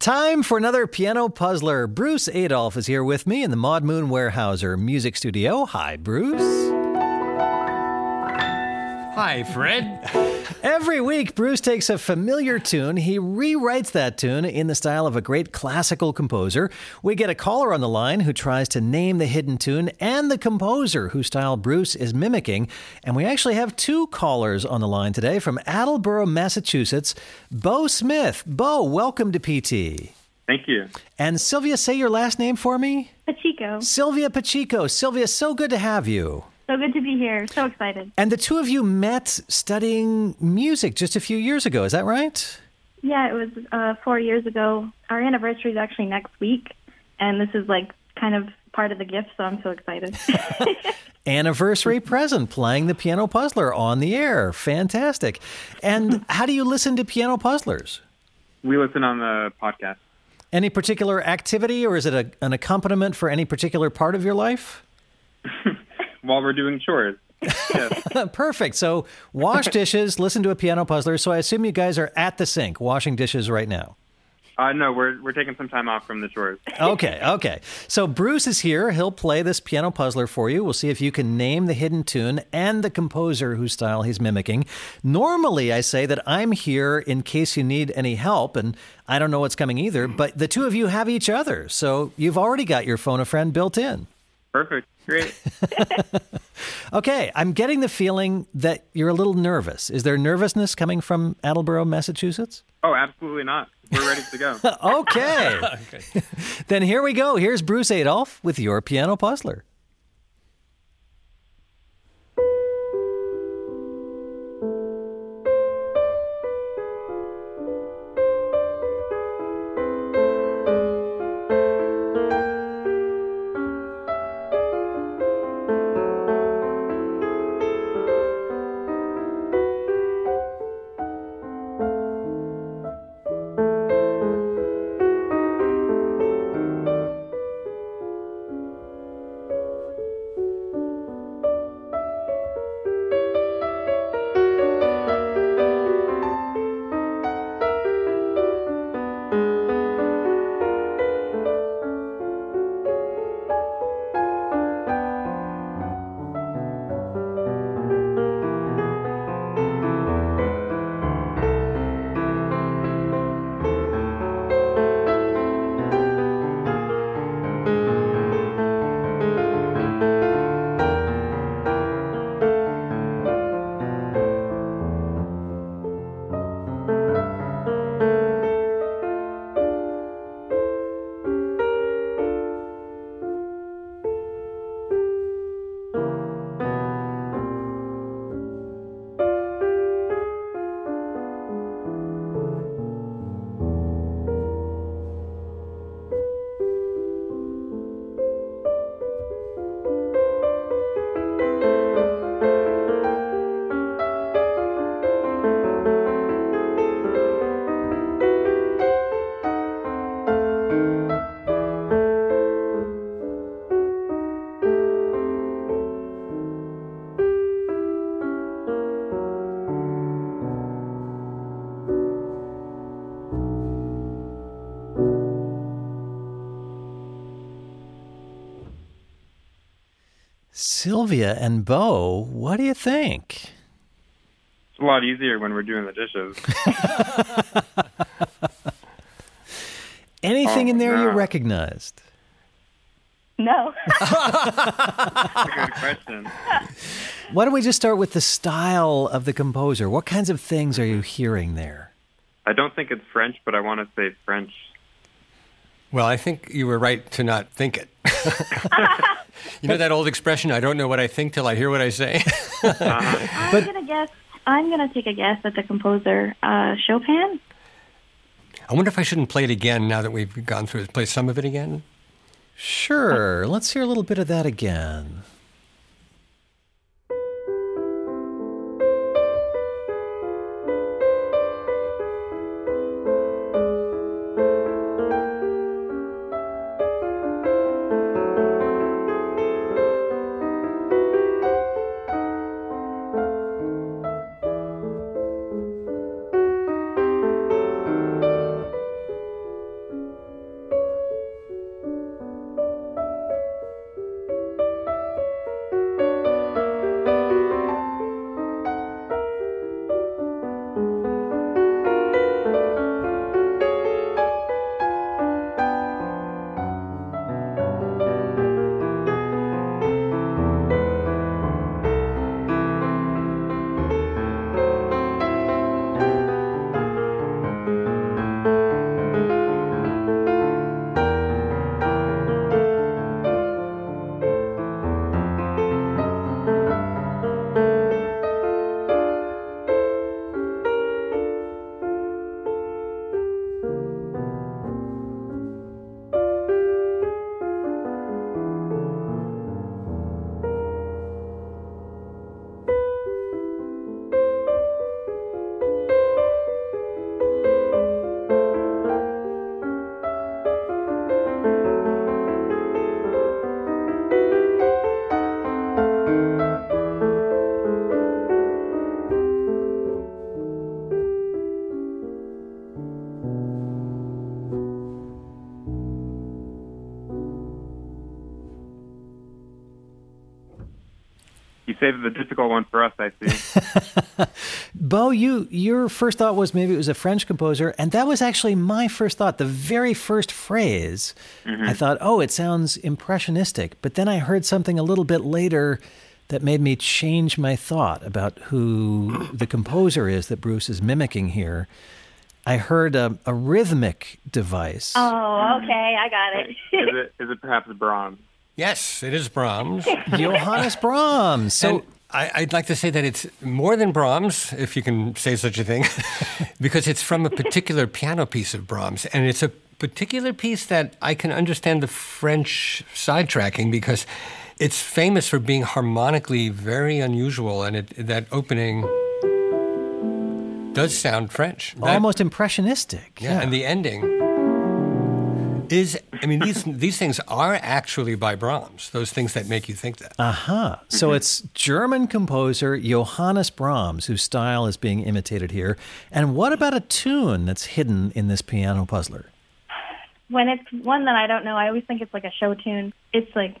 Time for another piano puzzler. Bruce Adolphe is here with me in the Maud Moon Weyerhaeuser Music Studio. Hi, Bruce. Hi, Fred. Every week, Bruce takes a familiar tune. He rewrites that tune in the style of a great classical composer. We get a caller on the line who tries to name the hidden tune and the composer whose style Bruce is mimicking. And we actually have two callers on the line today from Attleboro, Massachusetts. Beau Smith. Beau, welcome to PT. Thank you. And Sylvia, say your last name for me. Pacheco. Sylvia Pacheco. Sylvia, so good to have you. So good to be here. So excited. And the two of you met studying music just a few years ago. Is that right? Yeah, it was uh, four years ago. Our anniversary is actually next week, and this is like kind of part of the gift, so I'm so excited. Anniversary present, playing the piano puzzler on the air. Fantastic. And how do you listen to piano puzzlers? We listen on the podcast. Any particular activity, or is it a, an accompaniment for any particular part of your life? While we're doing chores. Yes. Perfect. So, wash dishes, listen to a piano puzzler. So, I assume you guys are at the sink washing dishes right now. uh, no, we're we're taking some time off from the chores. Okay, okay. So Bruce is here. He'll play this piano puzzler for you. We'll see if you can name the hidden tune and the composer whose style he's mimicking. Normally, I say that I'm here in case you need any help, and I don't know what's coming either, but the two of you have each other. So you've already got your phone a friend built in. Perfect. Great. Okay, I'm getting the feeling that you're a little nervous. Is there nervousness coming from Attleboro, Massachusetts? Oh, absolutely not. We're ready to go. Okay. then here we go. Here's Bruce Adolphe with your piano puzzler. Sylvia and Beau, what do you think? It's a lot easier when we're doing the dishes. Anything Oh, in there you no. recognized? no. That's a good question. Why don't we just start with the style of the composer? What kinds of things are you hearing there? I don't think it's French, but I want to say French. Well, I think you were right to not think it. You know that old expression, I don't know what I think till I hear what I say? I'm gonna guess. I'm gonna take a guess at the composer, uh, Chopin. I wonder if I shouldn't play it again now that we've gone through it. Play some of it again? Sure. Let's hear a little bit of that again. Saved the difficult one for us, I see. Beau, you your first thought was maybe it was a French composer, and that was actually my first thought. The very first phrase, I mm-hmm. thought, oh, it sounds impressionistic. But then I heard something a little bit later that made me change my thought about who the composer is that Bruce is mimicking here. I heard a, a rhythmic device. Oh, okay, I got it. is it is it perhaps Brahms? Yes, it is Brahms. Johannes Brahms. So and I, I'd like to say that it's more than Brahms, if you can say such a thing, because it's from a particular piano piece of Brahms. And it's a particular piece that I can understand the French sidetracking because it's famous for being harmonically very unusual. And it, that opening does sound French. That- almost impressionistic. yeah, and the ending is, I mean, these, these things are actually by Brahms, those things that make you think that. Uh-huh. So it's German composer Johannes Brahms whose style is being imitated here. And what about a tune that's hidden in this piano puzzler? when it's one that I don't know, I always think it's like a show tune. It's like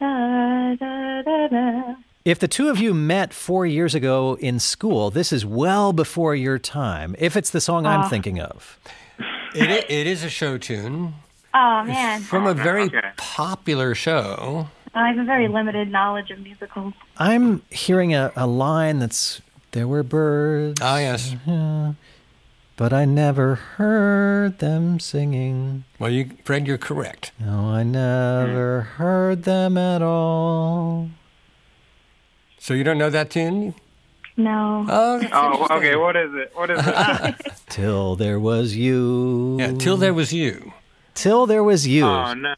da da da da. If the two of you met four years ago in school, this is well before your time, if it's the song I'm thinking of. It, it is a show tune Oh man, from a very Okay. popular show. I have a very limited knowledge of musicals. I'm hearing a, a line that's, there were birds, Ah, yes. but I never heard them singing. Well, you, Fred, you're correct. No, I never heard them at all. So you don't know that tune? No. Oh, Oh, okay. What is it? What is it? Till there was you. Yeah, till there was you. Till there was you. oh no.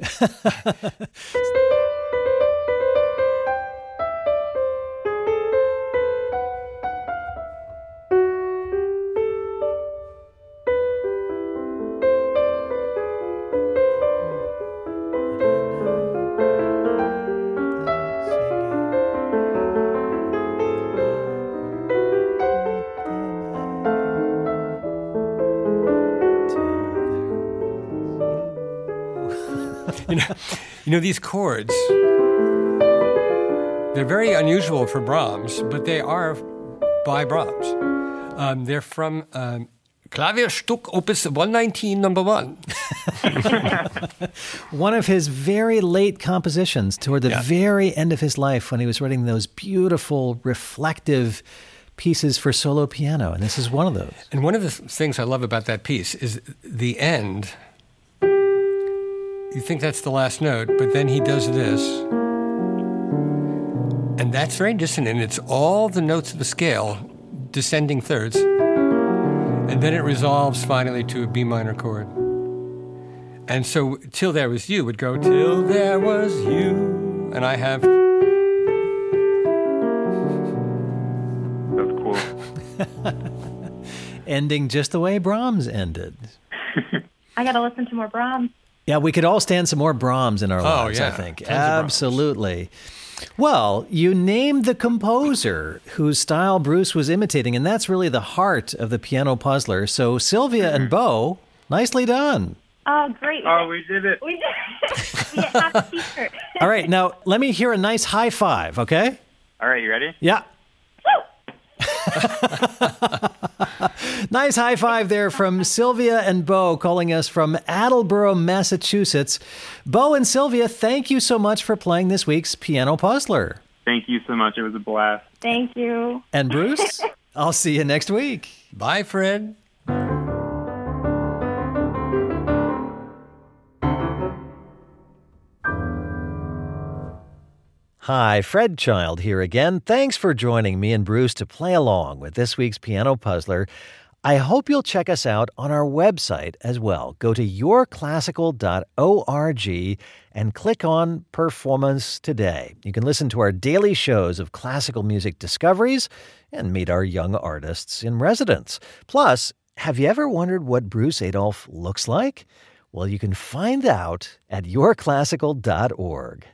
You know, you know these chords. They're very unusual for Brahms, but they are by Brahms. Um, they're from um, Klavierstück Opus 119, number one. One of his very late compositions toward the Yeah. very end of his life when he was writing those beautiful, reflective pieces for solo piano. And this is one of those. And one of the things I love about that piece is the end. You think that's the last note, but then he does this. And that's very dissonant. It's all the notes of the scale, descending thirds. And then it resolves finally to a B minor chord. And so, Till There Was You would go, Till There Was You. And I have, That's cool. Ending just the way Brahms ended. I got to listen to more Brahms. Yeah, we could all stand some more Brahms in our oh, lives, I think. Tons. Absolutely. Well, you named the composer whose style Bruce was imitating, and that's really the heart of the piano puzzler. So, Sylvia and mm-hmm. Beau, nicely done. Oh, great. Oh, we did it. we did. we get half a t-shirt. All right, now let me hear a nice high five, okay? All right, you ready? Yeah. nice high five there from Sylvia and Beau calling us from Attleboro, Massachusetts. Beau and Sylvia, thank you so much for playing this week's Piano Puzzler. Thank you so much. It was a blast. Thank you. And Bruce, I'll see you next week. bye, Fred. Hi, Fred Child here again. Thanks for joining me and Bruce to play along with this week's Piano Puzzler. I hope you'll check us out on our website as well. Go to yourclassical.org and click on Performance Today. You can listen to our daily shows of classical music discoveries and meet our young artists in residence. Plus, have you ever wondered what Bruce Adolphe looks like? Well, you can find out at yourclassical.org.